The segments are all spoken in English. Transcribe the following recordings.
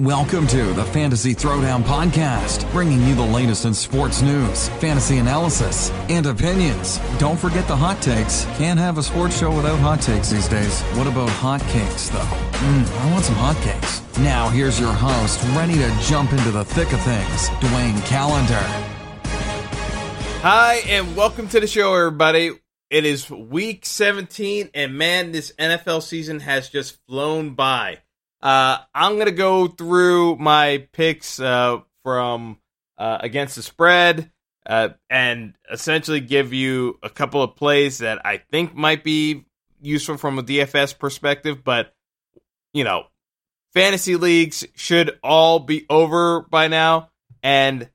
Welcome to the Fantasy Throwdown Podcast, bringing you the latest in sports news, fantasy analysis, and opinions. Don't forget the hot takes. Can't have a sports show without hot takes these days. What about hot cakes, though? Mmm, I want some hot cakes. Now, here's your host, ready to jump into the thick of things, Dwayne Calendar. Hi, and welcome to the show, everybody. It is week 17, and man, this NFL season has just flown by. Uh, I'm gonna go through my picks uh, from uh, against the spread uh, and essentially give you a couple of plays that I think might be useful from a DFS perspective. But you know, fantasy leagues should all be over by now. And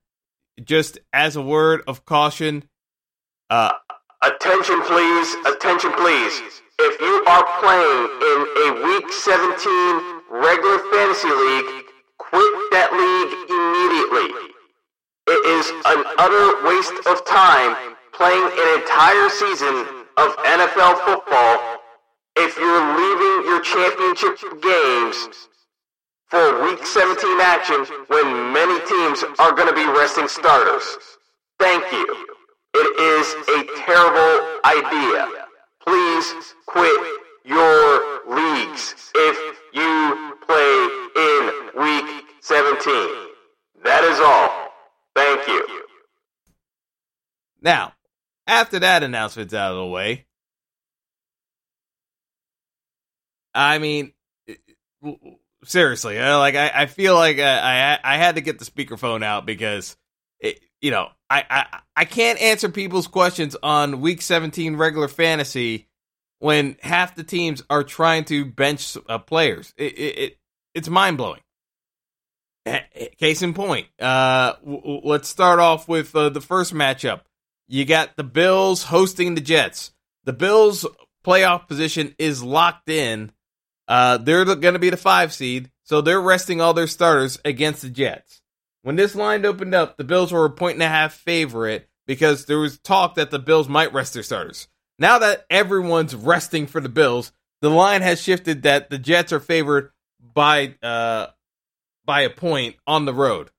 just as a word of caution, uh, attention, please. Attention, please. If you are playing in a Week 17 regular fantasy league, quit that league immediately. It is an utter waste of time playing an entire season of NFL football if you're leaving your championship games for week 17 action when many teams are going to be resting starters. Thank you. It is a terrible idea. Please quit your leagues if you play in week 17. That is all. Thank you. Now, after that announcement's out of the way, I mean, seriously, like I, I feel like I, I, I had to get the speakerphone out because it, you know I, I I can't answer people's questions on week 17 regular fantasy when half the teams are trying to bench uh, players. It, it, it it's mind blowing. Case in point, uh, w- let's start off with uh, the first matchup. You got the Bills hosting the Jets. The Bills' playoff position is locked in. Uh, they're going to be the five seed, so they're resting all their starters against the Jets. When this line opened up, the Bills were a point and a half favorite because there was talk that the Bills might rest their starters. Now that everyone's resting for the Bills, the line has shifted that the Jets are favored by uh by a point on the road.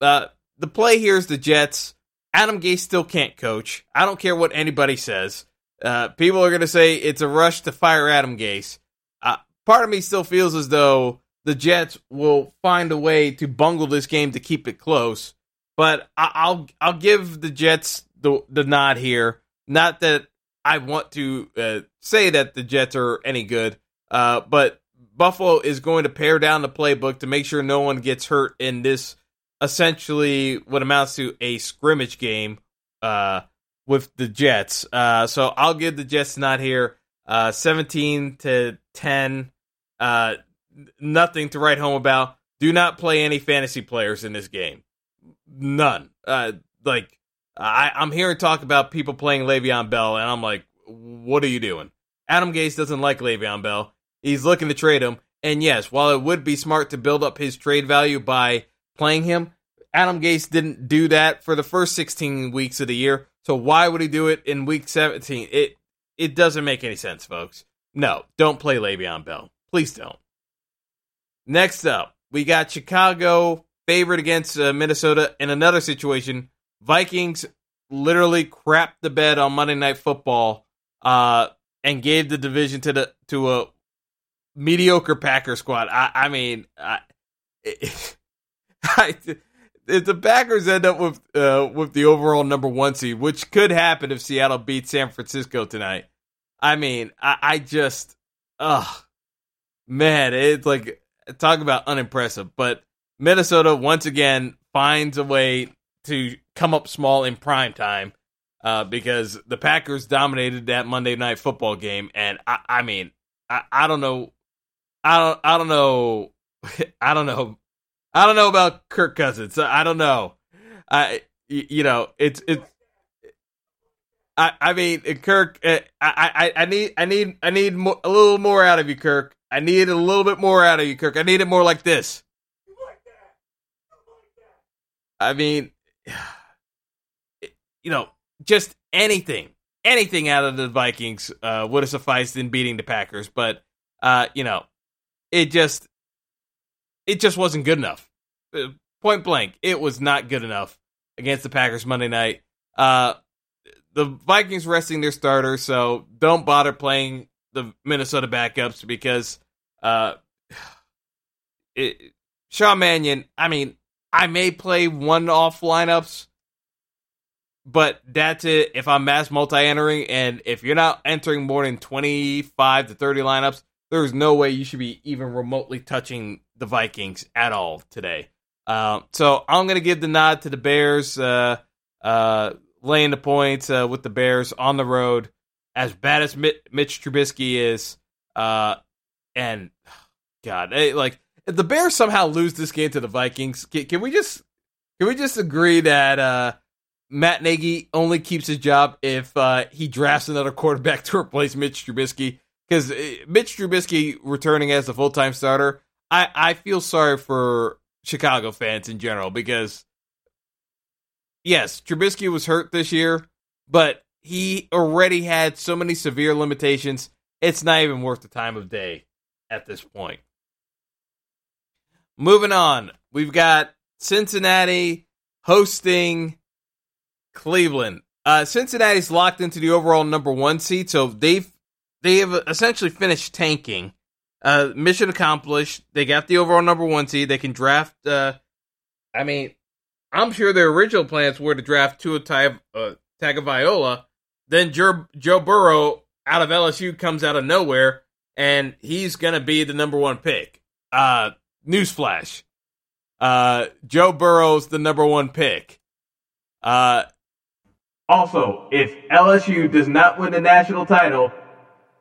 Uh, the play here is the Jets. Adam Gase still can't coach. I don't care what anybody says. Uh, people are going to say it's a rush to fire Adam Gase. Uh, part of me still feels as though the Jets will find a way to bungle this game to keep it close. But I- will I'll give the Jets the the nod here. Not that I want to uh, say that the Jets are any good, uh, but Buffalo is going to pare down the playbook to make sure no one gets hurt in this essentially what amounts to a scrimmage game uh, with the Jets. Uh, so I'll give the Jets not here uh, 17 to 10. Uh, nothing to write home about. Do not play any fantasy players in this game. None. like I, I'm hearing talk about people playing Le'Veon Bell, and I'm like, what are you doing? Adam Gase doesn't like Le'Veon Bell. He's looking to trade him. And yes, while it would be smart to build up his trade value by playing him, Adam Gase didn't do that for the first 16 weeks of the year. So why would he do it in week 17? It it doesn't make any sense, folks. No, don't play Le'Veon Bell. Please don't. Next up, we got Chicago favored against uh, Minnesota in another situation Vikings literally crapped the bed on Monday Night Football uh, and gave the division to the to a mediocre Packer squad. I, I mean, I, I, if the Packers end up with uh, with the overall number one seed, which could happen if Seattle beats San Francisco tonight. I mean, I, I just, ugh, man, it's like talk about unimpressive. But Minnesota once again finds a way to come up small in prime time uh, because the Packers dominated that Monday night football game, and I, I mean, I, I don't know, I don't, I don't know, I don't know, I don't know about Kirk Cousins. I don't know. I, you know, it's it's. I, I mean, Kirk. Uh, I, I, I need, I need, I need a little more out of you, Kirk. I need a little bit more out of you, Kirk. I need it more like this. I mean, you know, just anything, anything out of the Vikings uh, would have sufficed in beating the Packers. But uh, you know, it just it just wasn't good enough. Uh, point blank, it was not good enough against the Packers Monday night. Uh, the Vikings resting their starter, so don't bother playing the Minnesota backups because uh, it, Sean Mannion. I mean, I may play one off lineups, but that's it. If I'm mass multi entering, and if you're not entering more than 25 to 30 lineups, there's no way you should be even remotely touching the Vikings at all today. Uh, so I'm going to give the nod to the Bears, uh, uh, laying the points uh, with the Bears on the road. As bad as Mitch Trubisky is, uh, and God, like if the Bears somehow lose this game to the Vikings, can, we just can we just agree that Matt Nagy only keeps his job if uh, he drafts another quarterback to replace Mitch Trubisky? Because uh, Mitch Trubisky returning as a full time starter, I, I feel sorry for Chicago fans in general because yes, Trubisky was hurt this year, but he already had so many severe limitations. It's not even worth the time of day at this point. Moving on, we've got Cincinnati hosting Cleveland. Uh, Cincinnati's locked into the overall number one seed, so they've they have essentially finished tanking. Uh, mission accomplished. They got the overall number one seed. They can draft. Uh, I mean, I'm sure their original plans were to draft Tua Tag- uh, Tagovailoa. Then Joe, Joe Burrow out of LSU comes out of nowhere, and he's gonna be the number one pick. Uh, newsflash: uh, Joe Burrow's the number one pick. Uh, also, if LSU does not win the national title,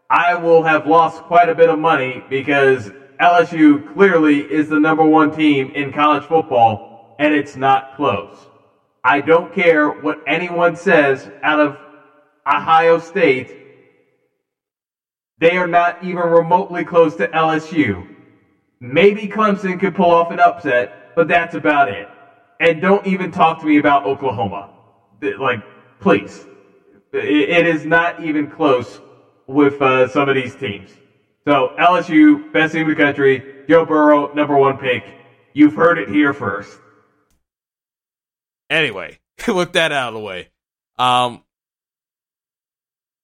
I will have lost quite a bit of money because LSU clearly is the number one team in college football, and it's not close. I don't care what anyone says out of Ohio State. They are not even remotely close to LSU. Maybe Clemson could pull off an upset, but that's about it. And don't even talk to me about Oklahoma. Like, please. It is not even close with uh, some of these teams. So LSU, best team in the country. Joe Burrow, number one pick. You've heard it here first. Anyway, with that out of the way, um,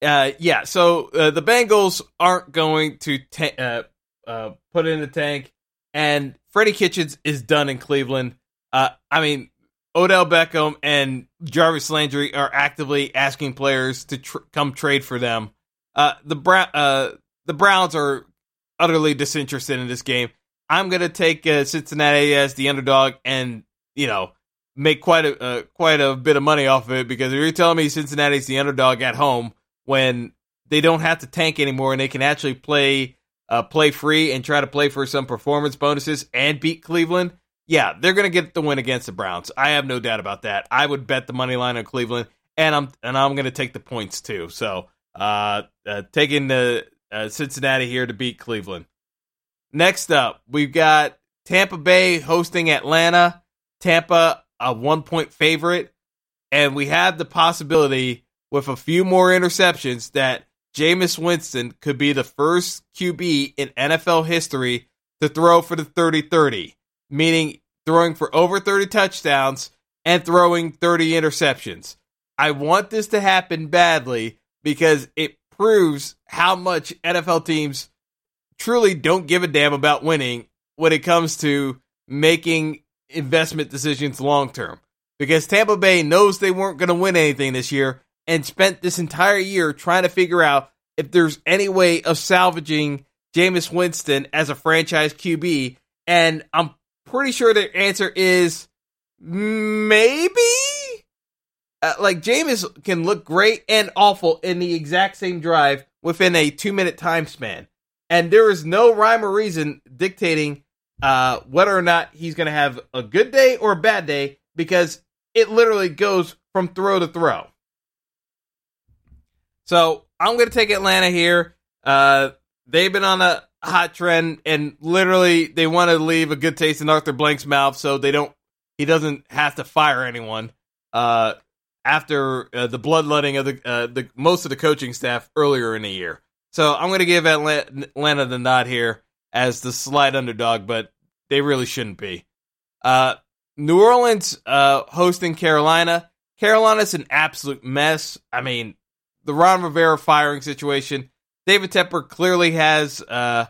uh, yeah. So uh, the Bengals aren't going to ta- uh, uh, put in the tank, and Freddie Kitchens is done in Cleveland. Uh, I mean, Odell Beckham and Jarvis Landry are actively asking players to tr- come trade for them. Uh, the Brown, uh, the Browns are utterly disinterested in this game. I'm gonna take uh, Cincinnati as the underdog, and you know, make quite a uh, quite a bit of money off of it because if you're telling me Cincinnati's the underdog at home when they don't have to tank anymore and they can actually play uh, play free and try to play for some performance bonuses and beat Cleveland, yeah, they're going to get the win against the Browns. I have no doubt about that. I would bet the money line on Cleveland, and I'm and I'm going to take the points too. So, uh, uh, taking the uh, Cincinnati here to beat Cleveland. Next up, we've got Tampa Bay hosting Atlanta. Tampa a one point favorite, and we have the possibility with a few more interceptions that Jameis Winston could be the first QB in NFL history to throw for the 30 30 meaning throwing for over 30 touchdowns and throwing 30 interceptions. I want this to happen badly because it proves how much NFL teams truly don't give a damn about winning when it comes to making investment decisions long term. Because Tampa Bay knows they weren't going to win anything this year and spent this entire year trying to figure out if there's any way of salvaging Jameis Winston as a franchise QB. And I'm pretty sure the answer is maybe. Uh, like Jameis can look great and awful in the exact same drive within a two minute time span, and there is no rhyme or reason dictating uh, whether or not he's going to have a good day or a bad day because it literally goes from throw to throw. So I'm going to take Atlanta here. Uh, they've been on a hot trend, and literally they want to leave a good taste in Arthur Blank's mouth, so they don't. He doesn't have to fire anyone. Uh, after uh, the bloodletting of the uh, the most of the coaching staff earlier in the year. So I'm going to give Atlanta, the nod here as the slight underdog, but they really shouldn't be. Uh, New Orleans uh, hosting Carolina. Carolina's an absolute mess. I mean, the Ron Rivera firing situation. David Tepper clearly has uh,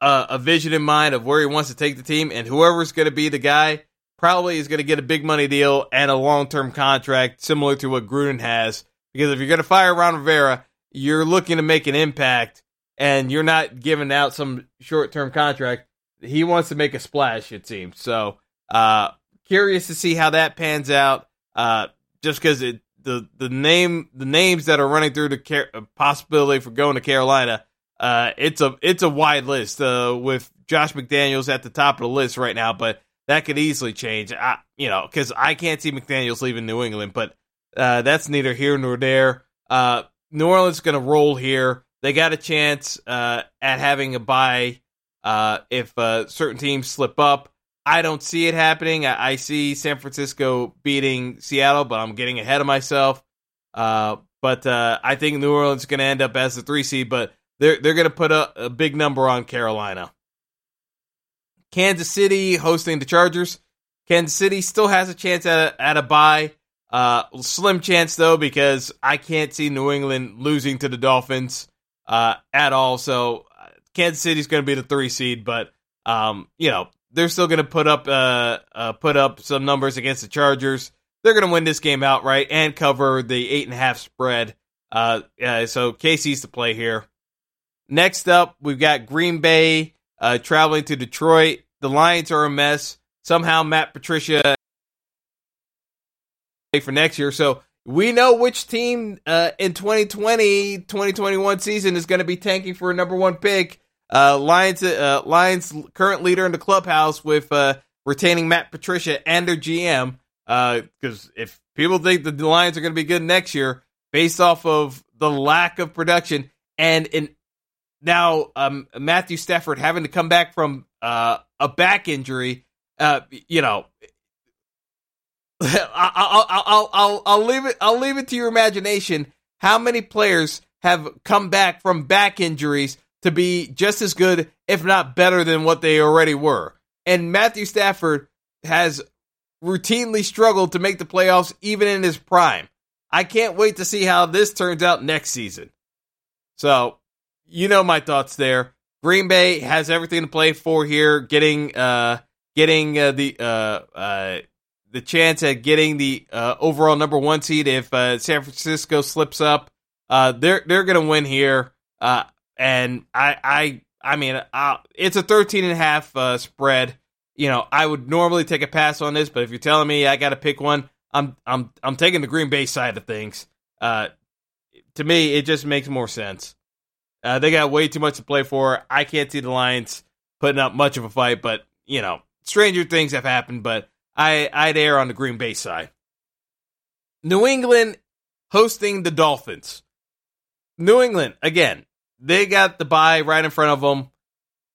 a, a vision in mind of where he wants to take the team, and whoever's going to be the guy probably is going to get a big money deal and a long term contract similar to what Gruden has. Because if you're going to fire Ron Rivera, you're looking to make an impact, and you're not giving out some short term contract. He wants to make a splash, it seems. So, uh, curious to see how that pans out. Uh, just because the the name the names that are running through the car- possibility for going to Carolina uh, it's a it's a wide list uh, with Josh McDaniels at the top of the list right now, but that could easily change. I, you know, because I can't see McDaniels leaving New England, but uh, that's neither here nor there. Uh, New Orleans is going to roll here. They got a chance uh, at having a bye uh, if certain teams slip up. I don't see it happening. I, I, see San Francisco beating Seattle, but I'm getting ahead of myself. but I think New Orleans is going to end up as the three seed, but they're they're going to put a, a big number on Carolina. Kansas City hosting the Chargers. Kansas City still has a chance at a, at a bye. Uh, slim chance though because I can't see New England losing to the Dolphins uh, at all. So uh, Kansas City's going to be the three seed, but um, you know they're still going to put up uh, uh, put up some numbers against the Chargers. They're going to win this game outright and cover the eight and a half spread. Uh, so KC's to play here. Next up, we've got Green Bay uh, traveling to Detroit. The Lions are a mess. Somehow, Matt Patricia for next year. So we know which team uh, in 2020 2021 season is going to be tanking for a number one pick. Uh, Lions, uh, Lions current leader in the clubhouse with uh, retaining Matt Patricia and their GM. Because uh, if people think the Lions are going to be good next year, based off of the lack of production and an now, um, Matthew Stafford having to come back from uh, a back injury, uh, you know, I'll, I'll, I'll, I'll leave it. I'll leave it to your imagination. How many players have come back from back injuries to be just as good, if not better, than what they already were? And Matthew Stafford has routinely struggled to make the playoffs, even in his prime. I can't wait to see how this turns out next season. So you know my thoughts there. Green Bay has everything to play for here, getting uh getting uh, the uh uh the chance at getting the uh, overall number one seed if uh, San Francisco slips up. Uh, they're they're gonna win here. Uh, and I I I mean uh, it's a 13 and a half uh, spread. You know I would normally take a pass on this, but if you're telling me I got to pick one, I'm I'm I'm taking the Green Bay side of things. Uh, to me, it just makes more sense. Uh, they got way too much to play for. I can't see the Lions putting up much of a fight, but you know, stranger things have happened. But I I'd err on the Green Bay side. New England hosting the Dolphins. New England again. They got the bye right in front of them.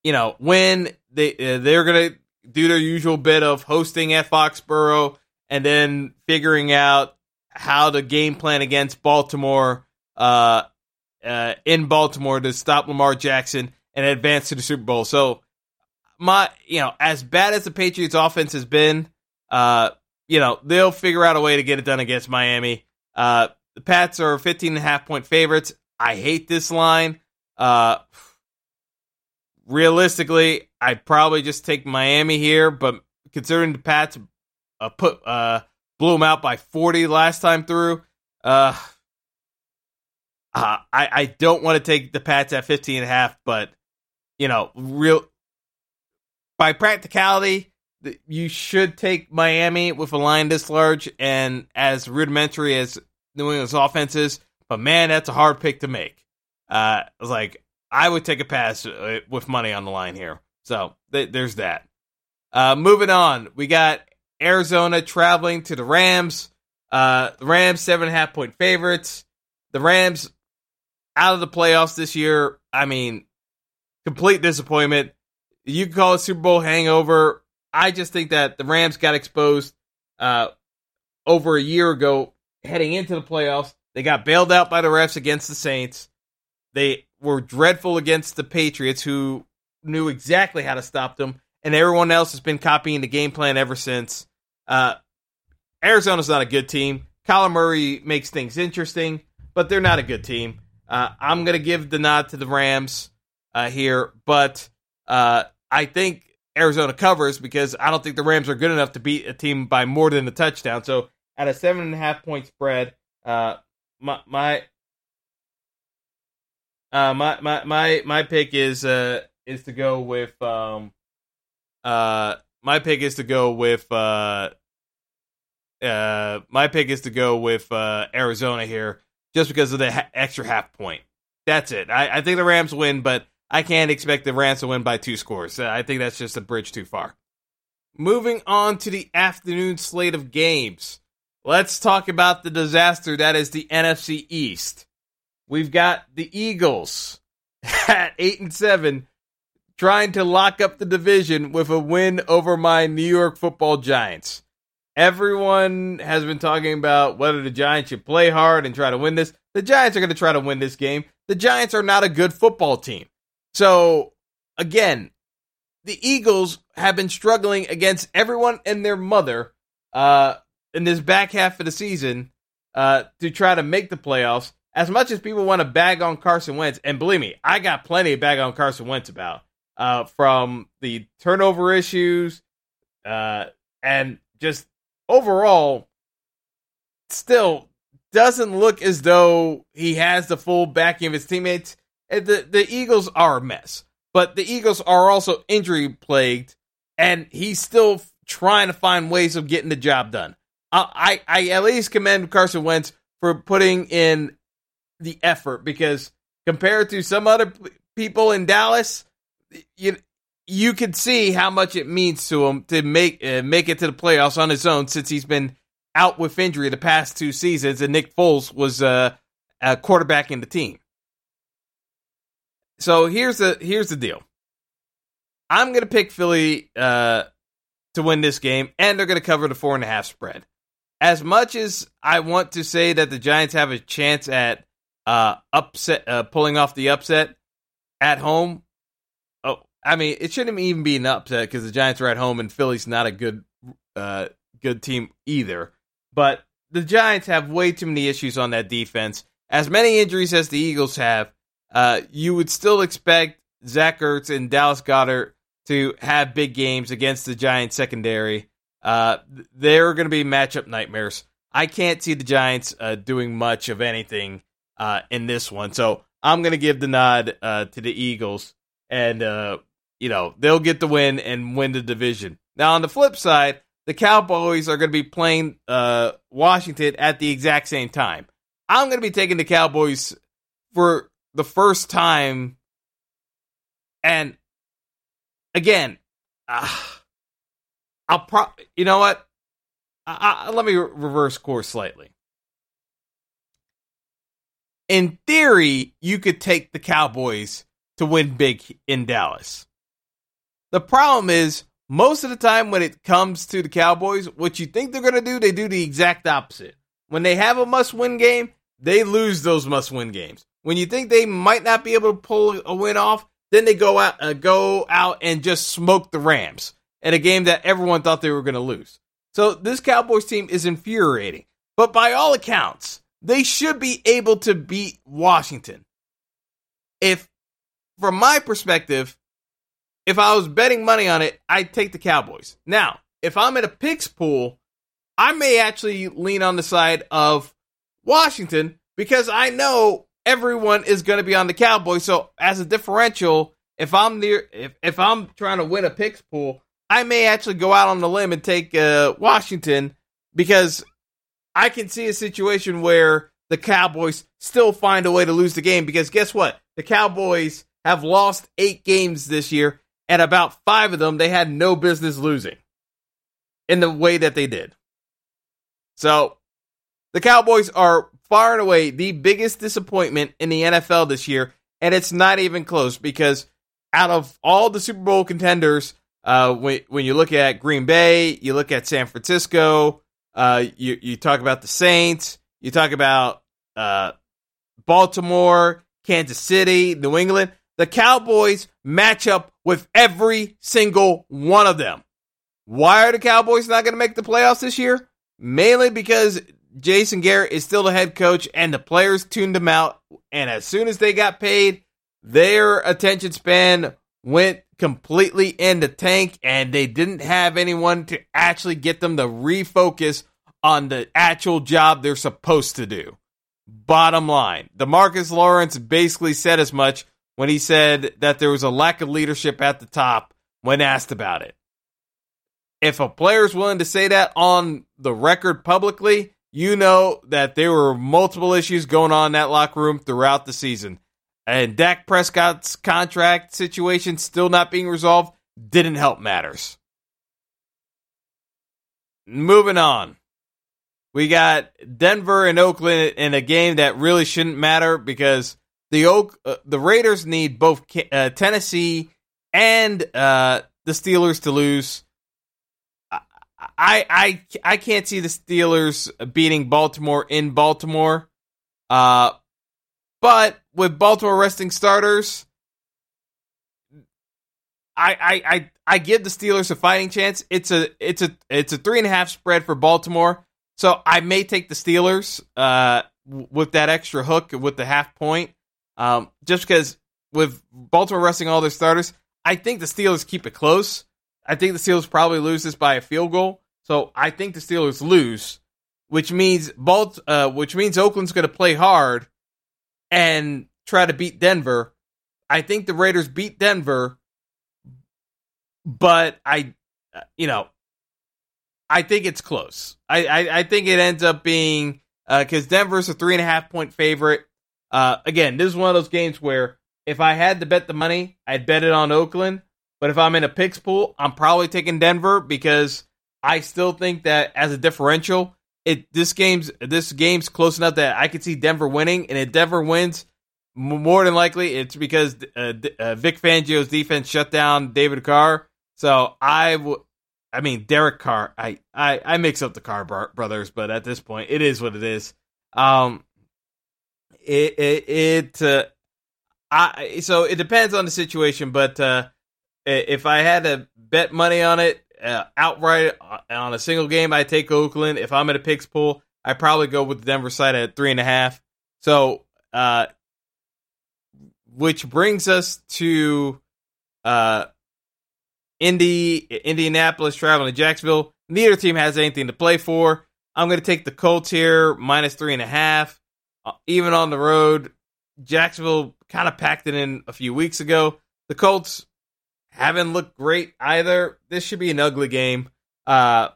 You know, when they uh, they're gonna do their usual bit of hosting at Foxborough and then figuring out how to game plan against Baltimore uh, uh, in Baltimore to stop Lamar Jackson and advance to the Super Bowl. So my, you know, as bad as the Patriots offense has been, uh, you know, they'll figure out a way to get it done against Miami. Uh, the Pats are 15 and a half point favorites. I hate this line. Uh, realistically, I'd probably just take Miami here, but considering the Pats uh, put uh, blew them out by 40 last time through, uh, uh, I, I don't want to take the Pats at 15 and a half, but, you know, real by practicality, you should take Miami with a line this large and as rudimentary as New England's offense is. But man, that's a hard pick to make. Uh, like I would take a pass uh, with money on the line here. So th- there's that. Uh, moving on, we got Arizona traveling to the Rams. Uh, the Rams seven and a half point favorites. The Rams out of the playoffs this year. I mean, complete disappointment. You can call it Super Bowl hangover. I just think that the Rams got exposed uh, over a year ago heading into the playoffs. They got bailed out by the refs against the Saints. They were dreadful against the Patriots, who knew exactly how to stop them. and everyone else has been copying the game plan ever since. Uh, Arizona's not a good team. Kyler Murray makes things interesting, but they're not a good team. Uh, I'm going to give the nod to the Rams uh, here, but uh, I think Arizona covers because I don't think the Rams are good enough to beat a team by more than a touchdown. So at a seven and a half point spread, uh, my my uh, my my my my pick is uh is to go with um uh my pick is to go with uh uh my pick is to go with uh Arizona here just because of the ha- extra half point. That's it. I, I think the Rams win, but I can't expect the Rams to win by two scores. I think that's just a bridge too far. Moving on to the afternoon slate of games. Let's talk about the disaster that is the NFC East. We've got the Eagles at 8 and 7 trying to lock up the division with a win over my New York Football Giants. Everyone has been talking about whether the Giants should play hard and try to win this. The Giants are going to try to win this game. The Giants are not a good football team. So, again, the Eagles have been struggling against everyone and their mother uh, in this back half of the season uh, to try to make the playoffs. As much as people want to bag on Carson Wentz, and believe me, I got plenty of bag on Carson Wentz about uh, from the turnover issues uh, and just overall, still doesn't look as though he has the full backing of his teammates. The the Eagles are a mess, but the Eagles are also injury plagued, and he's still trying to find ways of getting the job done. I I, I at least commend Carson Wentz for putting in the effort because compared to some other people in Dallas, you you could see how much it means to him to make uh, make it to the playoffs on his own since he's been out with injury the past two seasons and Nick Foles was uh, quarterback in the team. So here's the here's the deal. I'm gonna pick Philly uh, to win this game, and they're gonna cover the four and a half spread. As much as I want to say that the Giants have a chance at uh, upset uh, pulling off the upset at home, Oh, I mean, it shouldn't even be an upset because the Giants are at home and Philly's not a good, uh, good team either. But the Giants have way too many issues on that defense. As many injuries as the Eagles have, uh, you would still expect Zach Ertz and Dallas Goedert to have big games against the Giants secondary. Uh, they're going to be matchup nightmares. I can't see the Giants uh, doing much of anything uh, in this one, so I'm going to give the nod uh, to the Eagles, and uh, you know, they'll get the win and win the division. Now, on the flip side, the Cowboys are going to be playing uh, Washington at the exact same time. I'm going to be taking the Cowboys for the first time. And again, uh, I'll pro. You know what? I, I, let me re- reverse course slightly. In theory, you could take the Cowboys to win big in Dallas. The problem is, most of the time when it comes to the Cowboys, what you think they're going to do, they do the exact opposite. When they have a must win game, they lose those must win games. When you think they might not be able to pull a win off, then they go out uh, go out and just smoke the Rams in a game that everyone thought they were going to lose. So this Cowboys team is infuriating. But by all accounts, they should be able to beat Washington. If from my perspective, if I was betting money on it, I'd take the Cowboys. Now, if I'm in a picks pool, I may actually lean on the side of Washington because I know everyone is going to be on the Cowboys. So as a differential, if I'm near, if, if I'm trying to win a picks pool, I may actually go out on the limb and take uh, Washington because I can see a situation where the Cowboys still find a way to lose the game because guess what? The Cowboys have lost eight games this year and about five of them they had no business losing in the way that they did. So the Cowboys are far and away the biggest disappointment in the NFL this year, and it's not even close because out of all the Super Bowl contenders, uh, when, when you look at Green Bay, you look at San Francisco, uh, you, you talk about the Saints, you talk about uh, Baltimore, Kansas City, New England the Cowboys match up with every single one of them. Why are the Cowboys not going to make the playoffs this year? Mainly because Jason Garrett is still the head coach and the players tuned him out. And as soon as they got paid, their attention span went completely in the tank and they didn't have anyone to actually get them to refocus on the actual job they're supposed to do. Bottom line, Demarcus Lawrence basically said as much when he said that there was a lack of leadership at the top when asked about it. If a player's willing to say that on the record publicly, you know that there were multiple issues going on in that locker room throughout the season. And Dak Prescott's contract situation still not being resolved didn't help matters. Moving on. We got Denver and Oakland in a game that really shouldn't matter because the Oak uh, the Raiders need both uh, Tennessee and uh, the Steelers to lose. I I I can't see the Steelers beating Baltimore in Baltimore. Uh, but with Baltimore resting starters, I I I, I give the Steelers a fighting chance. It's a it's a it's a three and a half spread for Baltimore. So I may take the Steelers uh, with that extra hook with the half point, um, just because with Baltimore resting all their starters, I think the Steelers keep it close. I think the Steelers probably lose this by a field goal. So I think the Steelers lose, which means Balt, uh, which means Oakland's going to play hard and try to beat Denver. I think the Raiders beat Denver, but I, you know, I think it's close. I, I, I think it ends up being because uh, Denver's a three and a half point favorite. Uh, again, this is one of those games where if I had to bet the money, I'd bet it on Oakland. But if I'm in a picks pool, I'm probably taking Denver because I still think that as a differential, it this game's this game's close enough that I could see Denver winning. And if Denver wins, more than likely it's because uh, uh, Vic Fangio's defense shut down David Carr. So I I mean, Derek Carr. I, I, I mix up the Carr brothers, but at this point, it is what it is. Um, it it, it uh, I so it depends on the situation, but uh, if I had to bet money on it uh, outright uh, on a single game, I take Oakland. If I'm at a picks pool, I probably go with the Denver side at three and a half. So, uh, which brings us to uh Indy, Indianapolis traveling to Jacksonville. Neither team has anything to play for. I'm going to take the Colts here, minus three and a half. Uh, even on the road, Jacksonville kind of packed it in a few weeks ago. The Colts haven't looked great either. This should be an ugly game. Uh,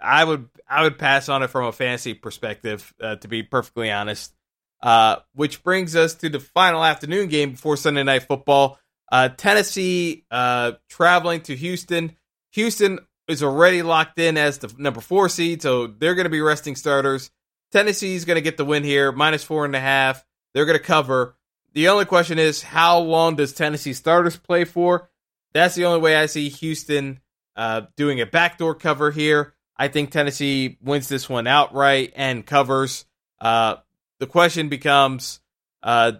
I would I would pass on it from a fantasy perspective, uh, to be perfectly honest. Uh, which brings us to the final afternoon game before Sunday Night Football. Uh, Tennessee uh, traveling to Houston. Houston is already locked in as the number four seed, so they're going to be resting starters. Tennessee's going to get the win here, minus four and a half. They're going to cover. The only question is, how long does Tennessee starters play for? That's the only way I see Houston uh, doing a backdoor cover here. I think Tennessee wins this one outright and covers. Uh, the question becomes, uh,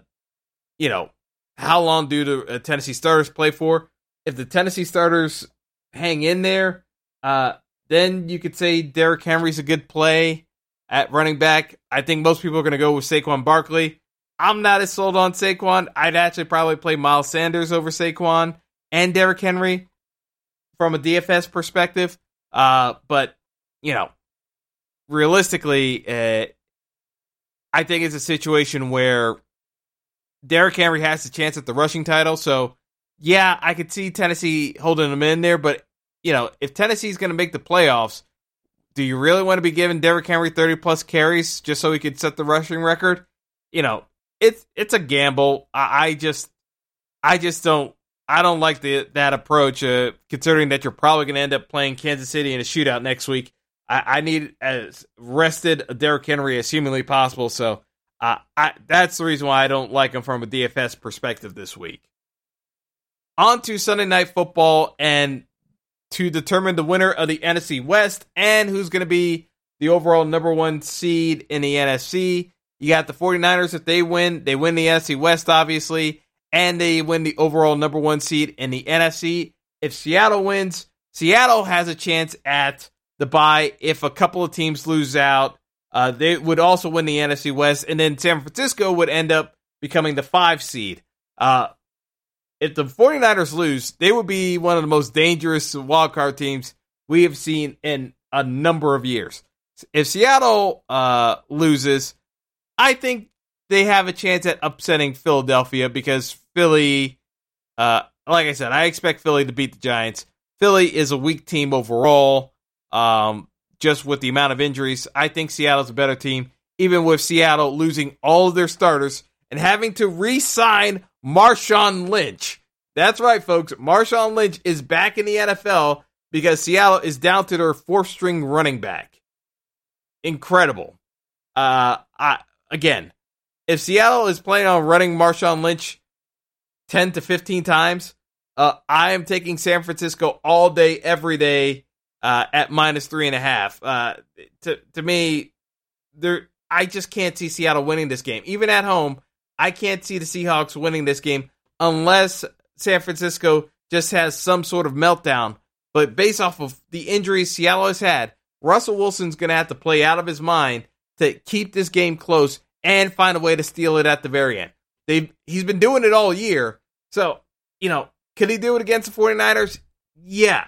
you know, how long do the uh, Tennessee starters play for? If the Tennessee starters hang in there, uh, then you could say Derrick Henry's a good play at running back. I think most people are going to go with Saquon Barkley. I'm not as sold on Saquon. I'd actually probably play Miles Sanders over Saquon and Derrick Henry from a DFS perspective. Uh, but you know, realistically, uh, I think it's a situation where Derrick Henry has a chance at the rushing title. So, yeah, I could see Tennessee holding him in there. But, you know, if Tennessee's going to make the playoffs, do you really want to be giving Derrick Henry 30 plus carries just so he could set the rushing record? You know, it's it's a gamble. I, I just I just don't I don't like the that approach. Uh, considering that you're probably going to end up playing Kansas City in a shootout next week, I, I need as rested Derrick Henry as humanly possible. So uh, I, that's the reason why I don't like him from a DFS perspective this week. On to Sunday Night Football and to determine the winner of the NFC West and who's going to be the overall number one seed in the NFC. You got the 49ers. If they win, they win the NFC West, obviously. And they win the overall number one seed in the NFC. If Seattle wins, Seattle has a chance at the bye. If a couple of teams lose out, uh, they would also win the NFC West, and then San Francisco would end up becoming the five seed. Uh, if the 49ers lose, they would be one of the most dangerous wildcard teams we have seen in a number of years. If Seattle uh, loses, I think they have a chance at upsetting Philadelphia because Philly, uh, like I said, I expect Philly to beat the Giants. Philly is a weak team overall, um, just with the amount of injuries. I think Seattle's a better team, even with Seattle losing all of their starters and having to re sign Marshawn Lynch. That's right, folks. Marshawn Lynch is back in the NFL because Seattle is down to their fourth string running back. Incredible. Uh, I, again, if Seattle is planning on running Marshawn Lynch 10 to 15 times, uh, I am taking San Francisco all day, every day uh, at minus three and a half. Uh, to to me, there I just can't see Seattle winning this game, even at home. I can't see the Seahawks winning this game unless San Francisco just has some sort of meltdown. But based off of the injuries Seattle has had, Russell Wilson's going to have to play out of his mind to keep this game close and find a way to steal it at the very end. They he's been doing it all year. So, you know, could he do it against the 49ers? Yeah.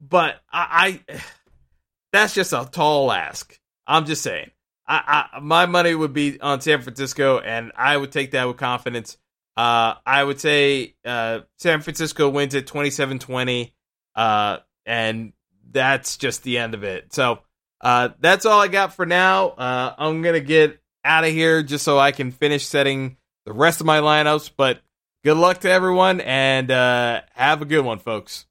But I, I that's just a tall ask. I'm just saying. I, I, my money would be on San Francisco, and I would take that with confidence. Uh, I would say uh, San Francisco wins at 27 20, uh, and that's just the end of it. So uh, that's all I got for now. Uh, I'm going to get out of here just so I can finish setting the rest of my lineups. But good luck to everyone, and uh, have a good one, folks.